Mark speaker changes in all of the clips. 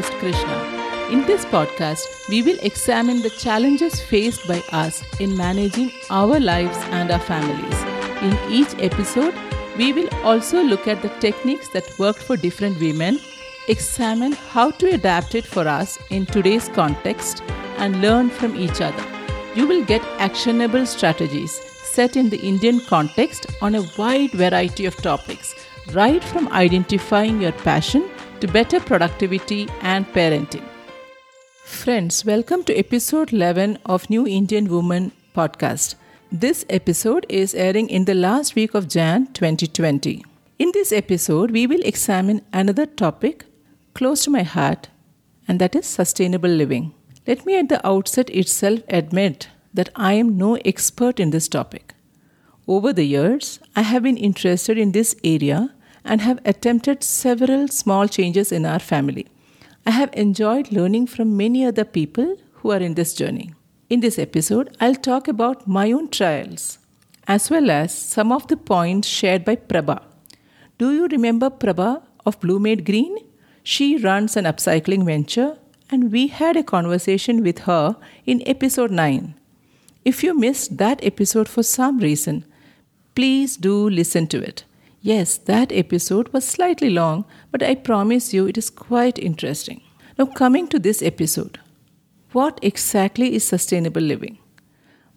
Speaker 1: host, Krishna. In this podcast, we will examine the challenges faced by us in managing our lives and our families. In each episode, we will also look at the techniques that worked for different women, examine how to adapt it for us in today's context, and learn from each other. You will get actionable strategies set in the Indian context on a wide variety of topics, right from identifying your passion to better productivity and parenting. Friends, welcome to episode 11 of New Indian Woman podcast. This episode is airing in the last week of Jan 2020. In this episode, we will examine another topic close to my heart, and that is sustainable living. Let me at the outset itself admit that I am no expert in this topic. Over the years, I have been interested in this area and have attempted several small changes in our family. I have enjoyed learning from many other people who are in this journey. In this episode, I'll talk about my own trials as well as some of the points shared by Prabha. Do you remember Prabha of Blue Made Green? She runs an upcycling venture, and we had a conversation with her in episode 9. If you missed that episode for some reason, please do listen to it. Yes, that episode was slightly long, but I promise you it is quite interesting. Now, coming to this episode, what exactly is sustainable living?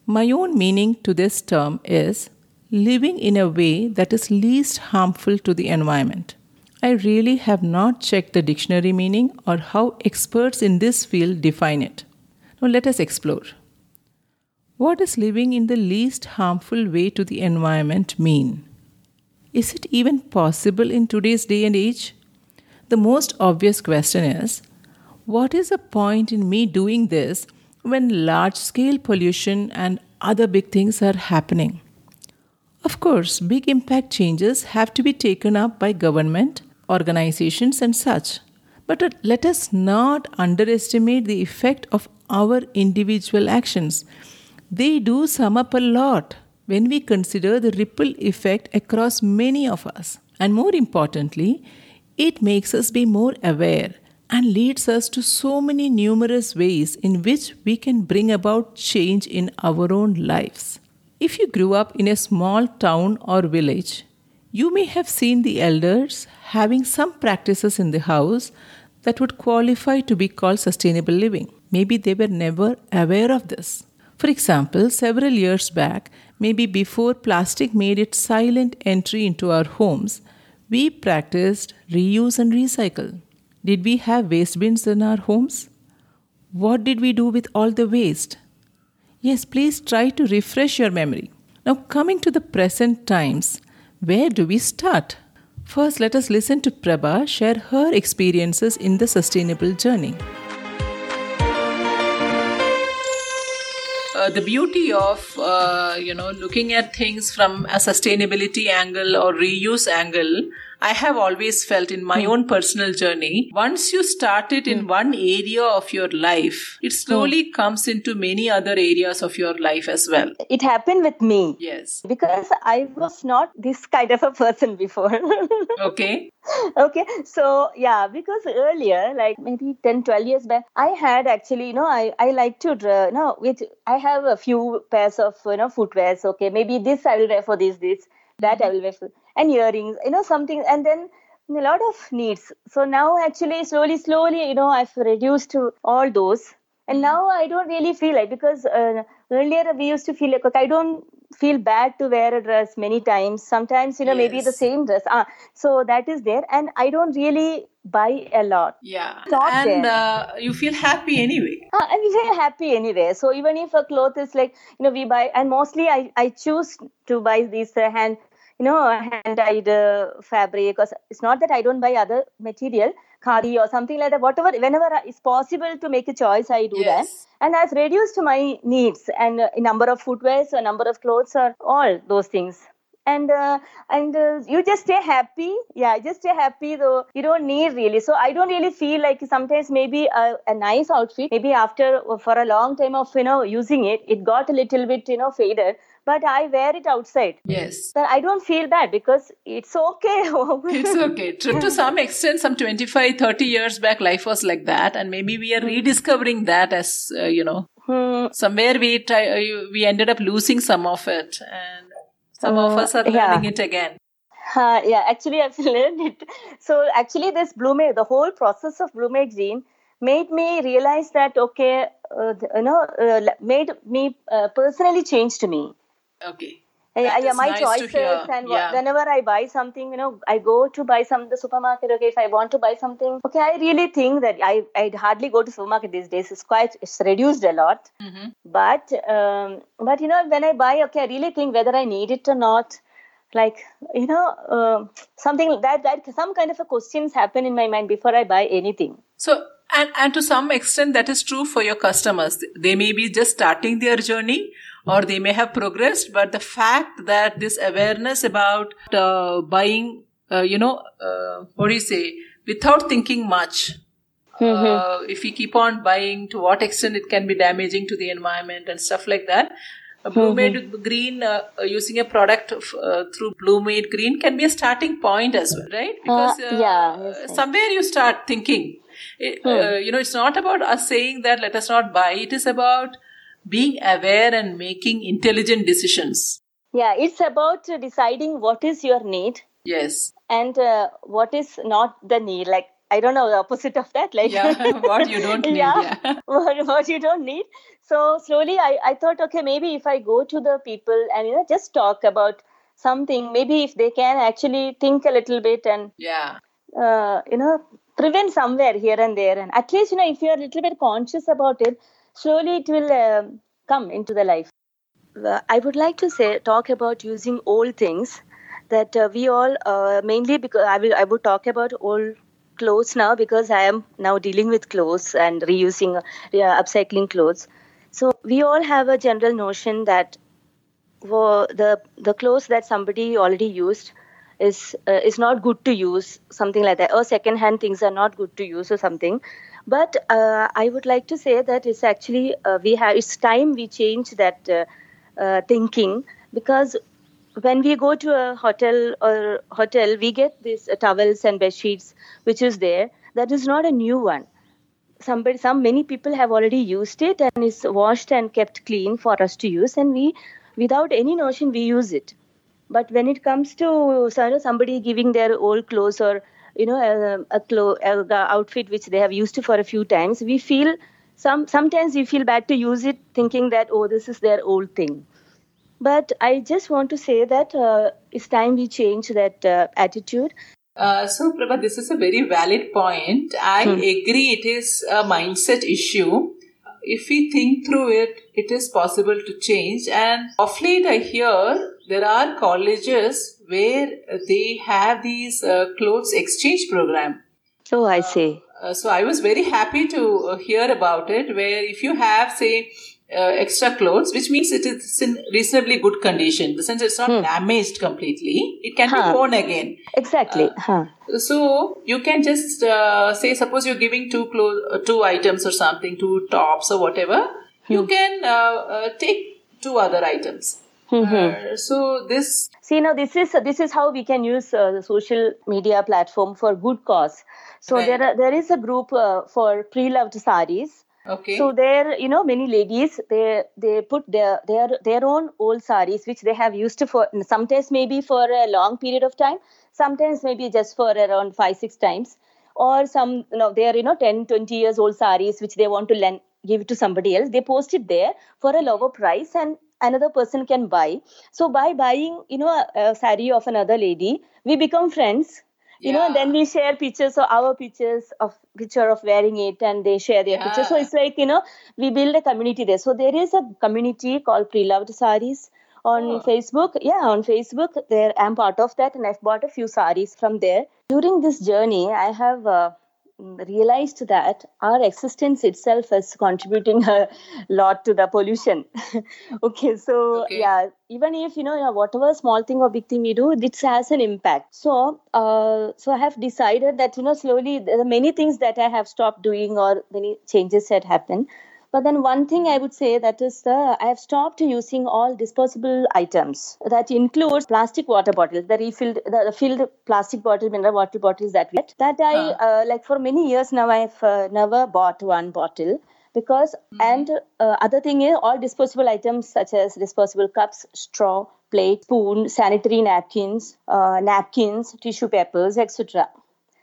Speaker 1: My own meaning to this term is living in a way that is least harmful to the environment. I really have not checked the dictionary meaning or how experts in this field define it. Now, let us explore. What does living in the least harmful way to the environment mean? Is it even possible in today's day and age? The most obvious question is what is the point in me doing this when large scale pollution and other big things are happening? Of course, big impact changes have to be taken up by government, organizations, and such. But uh, let us not underestimate the effect of our individual actions. They do sum up a lot when we consider the ripple effect across many of us. And more importantly, it makes us be more aware and leads us to so many numerous ways in which we can bring about change in our own lives. If you grew up in a small town or village, you may have seen the elders having some practices in the house that would qualify to be called sustainable living. Maybe they were never aware of this. For example, several years back, maybe before plastic made its silent entry into our homes, we practiced reuse and recycle. Did we have waste bins in our homes? What did we do with all the waste? Yes, please try to refresh your memory. Now, coming to the present times, where do we start? First, let us listen to Prabha share her experiences in the sustainable journey. Uh, the beauty of uh, you know looking at things from a sustainability angle or reuse angle I have always felt in my mm. own personal journey, once you start it in hmm. one area of your life, it slowly mm. comes into many other areas of your life as well.
Speaker 2: It happened with me.
Speaker 1: Yes.
Speaker 2: Because I was not this kind of a person before.
Speaker 1: okay.
Speaker 2: Okay. So, yeah, because earlier, like maybe 10, 12 years back, I had actually, you know, I, I like to draw, you know, with, I have a few pairs of, you know, footwears. Okay. Maybe this I will wear for this, this that I will wear, and earrings, you know, something, and then a lot of needs. So now, actually, slowly, slowly, you know, I've reduced to all those, and now I don't really feel like because uh, earlier we used to feel like, okay, I don't feel bad to wear a dress many times. Sometimes, you know, yes. maybe the same dress. Ah, so that is there, and I don't really buy a lot.
Speaker 1: Yeah, and uh, you feel happy anyway.
Speaker 2: Uh, and we feel happy anyway. So even if a cloth is like you know we buy, and mostly I I choose to buy these uh, hand know hand dyed uh, fabric. Because it's not that I don't buy other material, khadi or something like that. Whatever, whenever it's possible to make a choice, I do yes. that. And I've reduced my needs and uh, number of footwears, a number of clothes, or all those things and uh, and uh, you just stay happy yeah just stay happy though you don't need really so i don't really feel like sometimes maybe a, a, nice outfit maybe after for a long time of you know using it it got a little bit you know faded but I wear it outside.
Speaker 3: Yes.
Speaker 2: But I don't feel bad because it's okay.
Speaker 3: it's okay. To, to some extent, some 25, 30 years back, life was like that. And maybe we are rediscovering that as, uh, you know,
Speaker 2: Hmm.
Speaker 3: somewhere we try, uh, we ended up losing some of it. And some of
Speaker 2: Uh,
Speaker 3: us are
Speaker 2: yeah.
Speaker 3: learning it again.
Speaker 2: Uh, yeah, actually, I've learned it. So, actually, this Bloomade, the whole process of Bloomade Green made me realize that, okay, uh, you know, uh, made me uh, personally changed to me.
Speaker 3: Okay.
Speaker 2: Uh, yeah,
Speaker 3: is
Speaker 2: my
Speaker 3: nice
Speaker 2: choices and
Speaker 3: Yeah.
Speaker 2: whenever I buy something, you know, I go to buy some the supermarket. Okay, if I want to buy something, okay, I really think that I I hardly go to supermarket these days. It's quite it's reduced a lot.
Speaker 3: Mhm.
Speaker 2: But um, but you know, when I buy, okay, I really think whether I need it or not. Like you know, um something that that some kind of a questions happen in my mind before I buy anything.
Speaker 3: So, and, and to some extent, that is true for your customers. They may be just starting their journey or they may have progressed, but the fact that this awareness about uh, buying, uh, you know, uh, what do you say, without thinking much, uh, if we keep on buying, to what extent it can be damaging to the environment and stuff like that. A Blue Made Green, uh, uh, using a product uh, through Blue Made Green can be a starting point as well, right? Because
Speaker 2: Uh, yeah,
Speaker 3: somewhere you start thinking. It- uh, you know, it's not about us saying that let us not buy. It is about being aware and making intelligent decisions.
Speaker 2: Yeah, it's about deciding what is your need
Speaker 3: Yes.
Speaker 2: and uh, what is not the need. Like I don't know the opposite of that. Like
Speaker 3: Yeah. what you don't need.
Speaker 2: yeah,
Speaker 3: Yeah.
Speaker 2: what, what you don't need. So slowly, I, I thought, okay, maybe if I go to the people and you know just talk about something, maybe if they can actually think a little bit and
Speaker 3: Yeah.
Speaker 2: uh, you know prevent somewhere here and there, and at least you know if you are a little bit conscious about it, slowly it will um come into the life. I would like to say talk about using old things that uh, we all uh, mainly because I will I would talk about old clothes now because I am now dealing with clothes and reusing, uh, upcycling clothes. So we all have a general notion that for the the clothes that somebody already used is uh, is not good to use, something like that, or second hand things are not good to use or something. But uh, I would like to say that it's actually uh, we have it's time we change that uh, uh, thinking. Because when we go to a hotel or hotel we get these towels and bed sheets which is there. That is not a new one. Somebody some many people have already used it and it's washed and kept clean for us to use. And we without any notion we use it. But when it comes to somebody giving their old clothes or you know a, a, clo- a g- outfit which they have used for a few times we feel some sometimes we feel bad to use it thinking that oh this is their old thing but i just want to say that uh, it's time we change that uh, attitude
Speaker 3: Uh, so, Prabha, this is a very valid point. I agree it is a mindset issue. If we think through it, it is possible to change. And of late, I hear there are colleges where they have these uh, clothes exchange program.
Speaker 2: so i say
Speaker 3: Uh, so I was very happy to uh, hear about it. Where if you have, say, uh, extra clothes, which means it is in reasonably good condition, the sense it's not damaged completely, it can
Speaker 2: Huh.
Speaker 3: be worn again.
Speaker 2: exactly huh.
Speaker 3: So you can just uh, say, suppose you're giving two clothes, uh, two items or something, two tops or whatever. You can uh, uh, take two other items. Uh, so this,
Speaker 2: See now, this is this is how we can use uh, the social media platform for good cause. So
Speaker 3: Right.
Speaker 2: there are, there is a group uh, for pre-loved saris.
Speaker 3: okay,
Speaker 2: So there, you know, many ladies they they put their their their own old saris which they have used for sometimes maybe for a long period of time, sometimes maybe just for around five six times, or some you know they are you know 10 20 years old saris which they want to lend give it to somebody else. They post it there for a lower price and another person can buy. So by buying you know a, a sari of another lady, we become friends. You know and then we share pictures. Of our pictures of picture of wearing it and they share their pictures. So it's like you know we build a community there. So there is a community called pre-loved saris on
Speaker 3: Oh.
Speaker 2: facebook. Yeah on facebook there i'm part of that and i've bought a few saris from there. During this journey i have uh, realized that our existence itself is contributing a lot to the pollution. Okay so
Speaker 3: Okay.
Speaker 2: yeah even if you know whatever small thing or big thing we do this has an impact. So uh, so i have decided that you know slowly there are many things that i have stopped doing or many changes that happen But then one thing I would say that is the I have stopped using all disposable items. That includes plastic water bottles, the refilled, the, filled plastic bottle, mineral water bottles that we get. That I uh, like for many years now. I've uh, never bought one bottle because and uh, other thing is all disposable items such as disposable cups, straw, plate, spoon, sanitary napkins, uh, napkins, tissue papers, etc.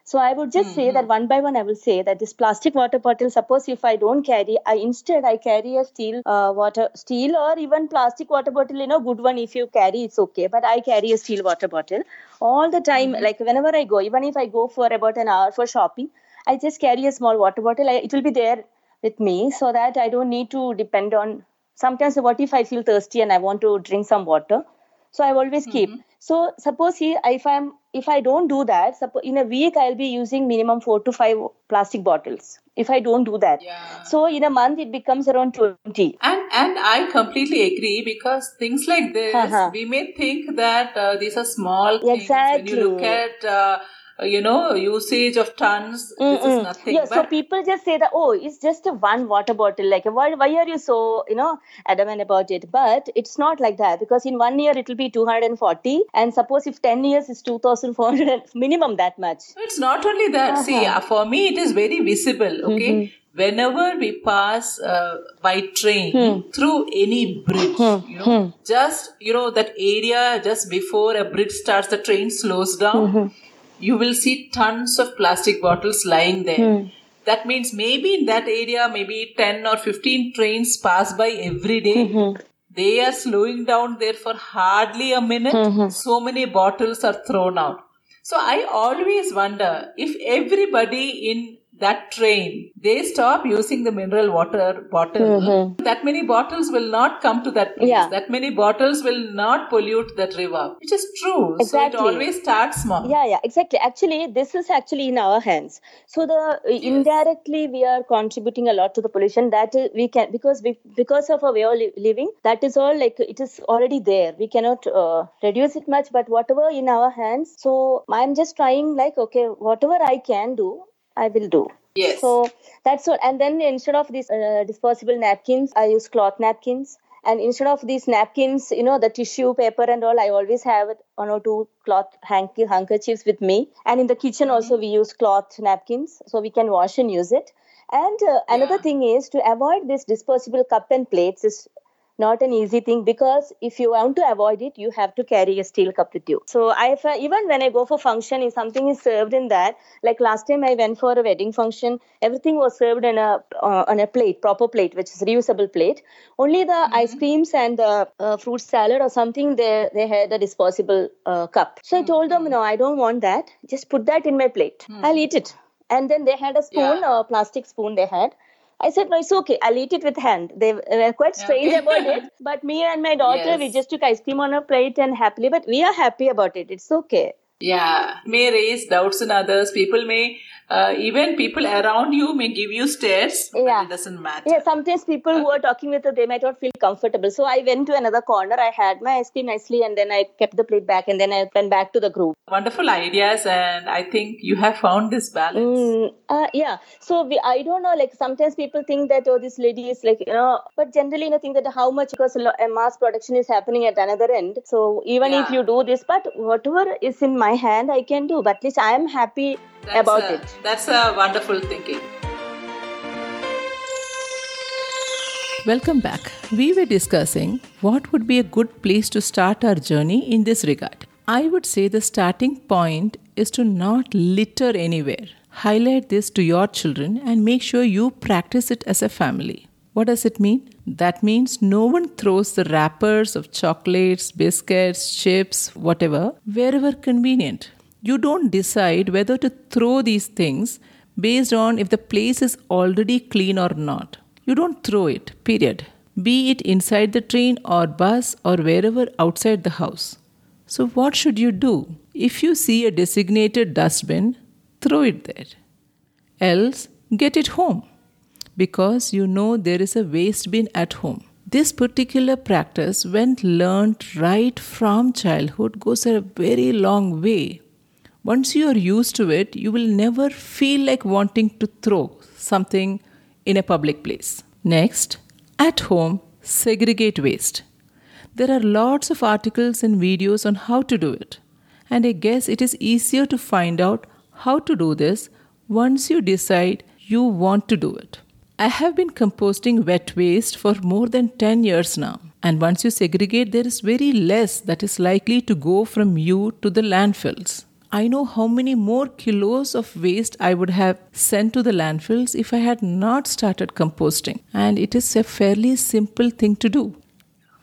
Speaker 2: So I would just say that mm-hmm. one by one, I will say that this plastic water bottle. Suppose if I don't carry, I instead I carry a steel uh, water, steel or even plastic water bottle. You know, good one. If you carry, it's okay. But I carry a steel water bottle all the time. Mm-hmm. Like whenever I go, even if I go for about an hour for shopping, I just carry a small water bottle. I, it will be there with me so that I don't need to depend on. Sometimes, what if I feel thirsty and I want to drink some water? So I always keep. Mm-hmm. So suppose if I'm if I don't do that, in a week I'll be using minimum four to five plastic bottles. If I don't do that,
Speaker 3: Yeah.
Speaker 2: so in a month it becomes around twenty.
Speaker 3: And and I completely agree because things like this,
Speaker 2: Uh-huh.
Speaker 3: we may think that uh, these are small things. When you look at uh, you know usage of tons, this is nothing.
Speaker 2: Yeah, so people just say that oh, it's just a one water bottle. Like why why are you so you know adamant about it? But it's not like that because in one year it will be two hundred and forty, and suppose if ten years is two thousand four hundred minimum that much.
Speaker 3: it's not only that. See,
Speaker 2: Uh-huh.
Speaker 3: uh, for me, it is very visible. Okay.
Speaker 2: Mm-hmm.
Speaker 3: Whenever we pass uh, by train
Speaker 2: Hmm.
Speaker 3: through any bridge, you know, just you know that area just before a bridge starts, the train slows down. You will see tons of plastic bottles lying there.
Speaker 2: Hmm.
Speaker 3: That means maybe in that area, maybe 10 or 15 trains pass by every day.
Speaker 2: Mm-hmm.
Speaker 3: They are slowing down there for hardly a minute.
Speaker 2: Mm-hmm.
Speaker 3: So many bottles are thrown out. So I always wonder if everybody in that train they stop using the mineral water bottle that many bottles will not come to that place
Speaker 2: Mm-hmm. Yeah.
Speaker 3: that many bottles will not pollute that river which is true so it always starts small
Speaker 2: Yeah, yeah, exactly. Actually, this is actually in our hands. So the indirectly we are contributing a lot to the pollution. that we can because we because of our way of living. That is all like it is already there. We cannot uh, reduce it much, but whatever in our hands. So I'm just trying like okay, whatever I can do, I will do.
Speaker 3: Yes.
Speaker 2: So that's all. And then instead of these uh, disposable napkins, I use cloth napkins. And instead of these napkins, you know, the tissue paper and all, I always have one or two cloth hanky handkerchiefs with me. And in the kitchen also, we use cloth napkins so we can wash and use it. And uh, another
Speaker 3: Yeah.
Speaker 2: thing is to avoid this disposable cup and plates is not an easy thing because if you want to avoid it, you have to carry a steel cup with you. So I even when I go for function, if something is served in that, like last time I went for a wedding function, everything was served in a uh, on a plate, proper plate, which is reusable plate. Only the ice creams and the uh, fruit salad or something they they had a disposable uh, cup. So I told them, no, I don't want that. Just put that in my plate. I'll eat it. And then they had a spoon,
Speaker 3: Yeah.
Speaker 2: a plastic spoon they had. I said, no, it's okay. I'll eat it with hand. They were quite strange
Speaker 3: Okay.
Speaker 2: about it. But me and my daughter, we just took ice cream on a plate and happily, but we are happy about it. It's okay.
Speaker 3: Yeah, may raise doubts in others. People may, uh, even people around you may give you stares. but
Speaker 2: Yeah.
Speaker 3: it doesn't matter.
Speaker 2: Yeah, sometimes people who are talking with her, they might not feel comfortable. So I went to another corner. I had my ice cream nicely and then I kept the plate back and then I went back to the group.
Speaker 3: Wonderful ideas, and I think you have found this balance.
Speaker 2: Mm, uh, yeah. So we, I don't know. Like sometimes people think that oh, this lady is like you know, but generally you know, think that how much because a mass production is happening at another end. So even if you do this, but whatever is in my hand, I can do. But at least I am happy
Speaker 3: That's
Speaker 2: about
Speaker 3: a,
Speaker 2: it.
Speaker 3: That's a wonderful thinking.
Speaker 1: Welcome back. We were discussing what would be a good place to start our journey in this regard. I would say the starting point is to not litter anywhere. Highlight this to your children and make sure you practice it as a family. What does it mean? That means no one throws the wrappers of chocolates, biscuits, chips, whatever, wherever convenient. You don't decide whether to throw these things based on if the place is already clean or not. You don't throw it, period. Be it inside the train or bus or wherever outside the house. So, what should you do? If you see a designated dustbin, throw it there. Else, get it home because you know there is a waste bin at home. This particular practice, when learned right from childhood, goes a very long way. Once you are used to it, you will never feel like wanting to throw something in a public place. Next, at home, segregate waste. There are lots of articles and videos on how to do it, and I guess it is easier to find out how to do this once you decide you want to do it. I have been composting wet waste for more than 10 years now. And once you segregate, there is very less that is likely to go from you to the landfills. I know how many more kilos of waste I would have sent to the landfills if I had not started composting. And it is a fairly simple thing to do.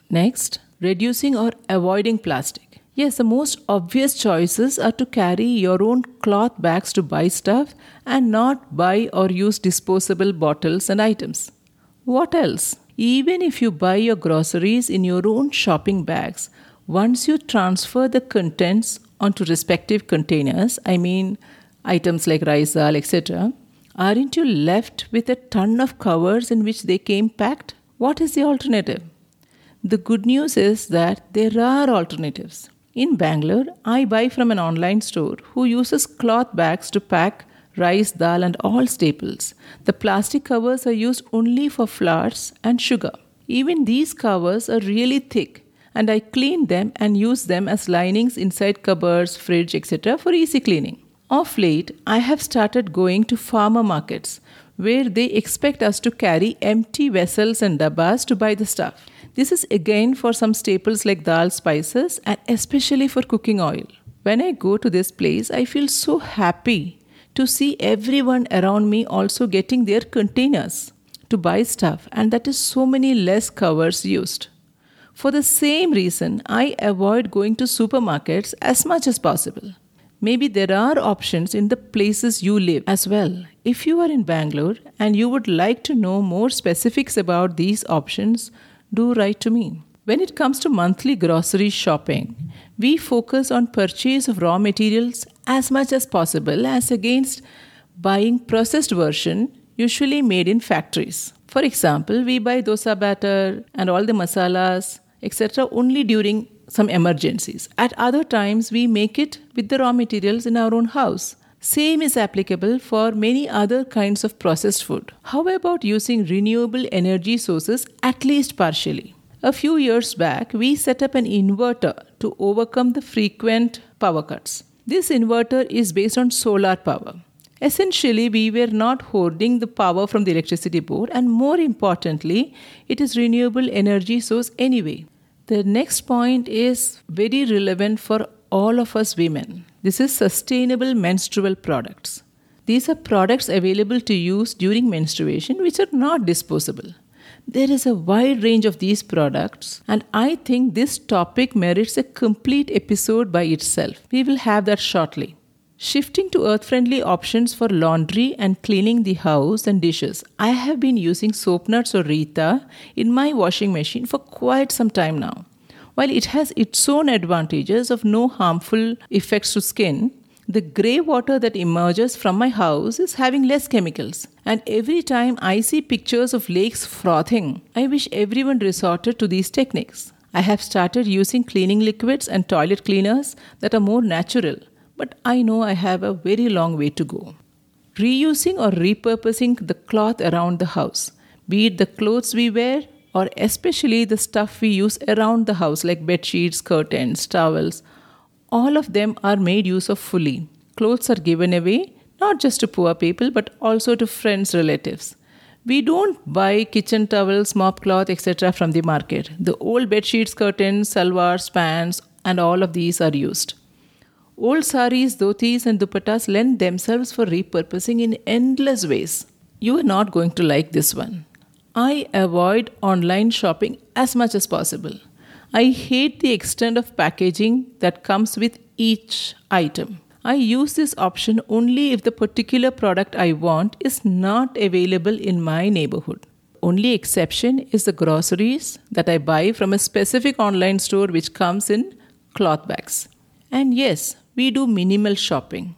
Speaker 1: Next, reducing or avoiding plastic. Yes, the most obvious choices are to carry your own cloth bags to buy stuff and not buy or use disposable bottles and items. What else? Even if you buy your groceries in your own shopping bags, once you transfer the contents onto respective containers, I mean items like rice, dal, etc., aren't you left with a ton of covers in which they came packed? What is the alternative? The good news is that there are alternatives. In Bangalore, I buy from an online store who uses cloth bags to pack rice, dal, and all staples. The plastic covers are used only for flours and sugar. Even these covers are really thick, and I clean them and use them as linings inside cupboards, fridge, etc. for easy cleaning. Of late, I have started going to farmer markets where they expect us to carry empty vessels and dabbas to buy the stuff. This is again for some staples like dal spices and especially for cooking oil. When I go to this place, I feel so happy to see everyone around me also getting their containers to buy stuff, and that is so many less covers used. For the same reason, I avoid going to supermarkets as much as possible. Maybe there are options in the places you live as well. If you are in Bangalore and you would like to know more specifics about these options, do write to me. When it comes to monthly grocery shopping, we focus on purchase of raw materials as much as possible as against buying processed version usually made in factories. For example, we buy dosa batter and all the masalas, etc., only during some emergencies. At other times, we make it with the raw materials in our own house. Same is applicable for many other kinds of processed food. How about using renewable energy sources at least partially? A few years back, we set up an inverter to overcome the frequent power cuts. This inverter is based on solar power. Essentially, we were not hoarding the power from the electricity board, and more importantly, it is renewable energy source anyway. The next point is very relevant for all of us women. This is sustainable menstrual products. These are products available to use during menstruation which are not disposable. There is a wide range of these products, and I think this topic merits a complete episode by itself. We will have that shortly. Shifting to earth friendly options for laundry and cleaning the house and dishes, I have been using soap nuts or reetha in my washing machine for quite some time now. While it has its own advantages of no harmful effects to skin, the grey water that emerges from my house is having less chemicals. And every time I see pictures of lakes frothing, I wish everyone resorted to these techniques. I have started using cleaning liquids and toilet cleaners that are more natural, but I know I have a very long way to go. Reusing or repurposing the cloth around the house, be it the clothes we wear or especially the stuff we use around the house like bed sheets, curtains, towels, all of them are made use of fully. Clothes are given away not just to poor people but also to friends, relatives. We don't buy kitchen towels, mop cloth, etc. from the market. The old bed sheets, curtains, salwars, pants, and all of these are used. Old saris, dhotis, and dupattas lend themselves for repurposing in endless ways. You are not going to like this one. I avoid online shopping as much as possible. I hate the extent of packaging that comes with each item. I use this option only if the particular product I want is not available in my neighborhood. Only exception is the groceries that I buy from a specific online store which comes in cloth bags. And yes, we do minimal shopping.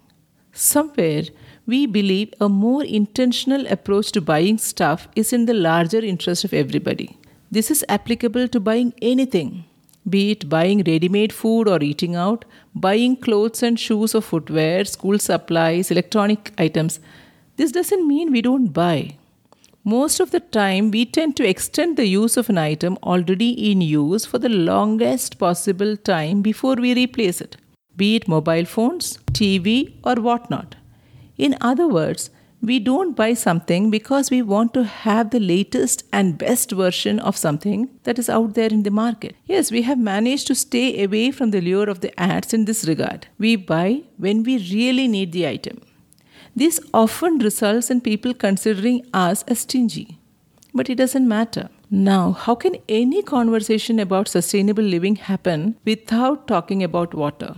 Speaker 1: Somewhere, we believe a more intentional approach to buying stuff is in the larger interest of everybody. This is applicable to buying anything, be it buying ready made food or eating out, buying clothes and shoes or footwear, school supplies, electronic items. This doesn't mean we don't buy. Most of the time, we tend to extend the use of an item already in use for the longest possible time before we replace it, be it mobile phones, TV, or whatnot. In other words, we don't buy something because we want to have the latest and best version of something that is out there in the market. Yes, we have managed to stay away from the lure of the ads in this regard. We buy when we really need the item. This often results in people considering us as stingy. But it doesn't matter. Now, how can any conversation about sustainable living happen without talking about water?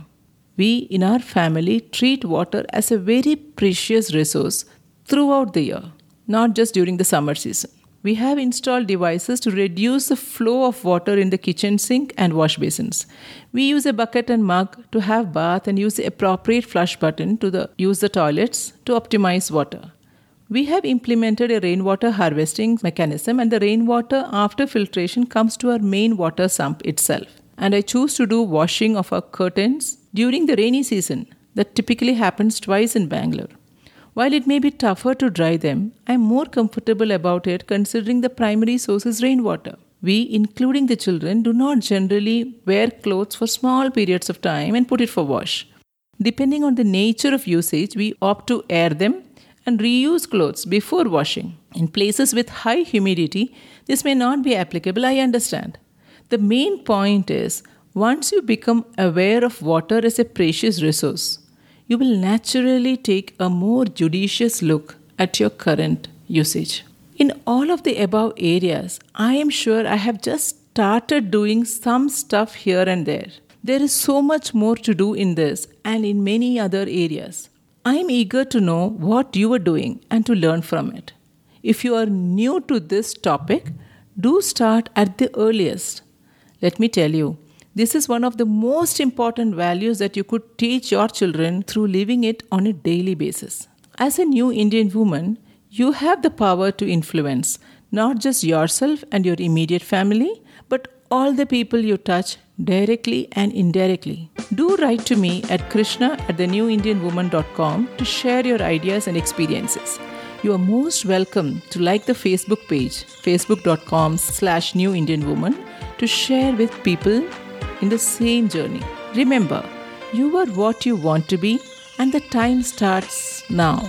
Speaker 1: We in our family treat water as a very precious resource throughout the year, not just during the summer season. We have installed devices to reduce the flow of water in the kitchen sink and wash basins. We use a bucket and mug to have bath and use the appropriate flush button to the, use the toilets to optimize water. We have implemented a rainwater harvesting mechanism and the rainwater after filtration comes to our main water sump itself. And I choose to do washing of our curtains during the rainy season that typically happens twice in Bangalore. While it may be tougher to dry them, I am more comfortable about it considering the primary source is rainwater. We, including the children, do not generally wear clothes for small periods of time and put it for wash. Depending on the nature of usage, we opt to air them and reuse clothes before washing. In places with high humidity, this may not be applicable, I understand. The main point is once you become aware of water as a precious resource, you will naturally take a more judicious look at your current usage. In all of the above areas, I am sure I have just started doing some stuff here and there. There is so much more to do in this and in many other areas. I am eager to know what you are doing and to learn from it. If you are new to this topic, do start at the earliest. Let me tell you, this is one of the most important values that you could teach your children through living it on a daily basis. As a new Indian woman, you have the power to influence not just yourself and your immediate family, but all the people you touch directly and indirectly. Do write to me at krishna at thenewindianwoman.com to share your ideas and experiences. You are most welcome to like the Facebook page, facebook.com slash newindianwoman, to share with people in the same journey. Remember, you are what you want to be, and the time starts now.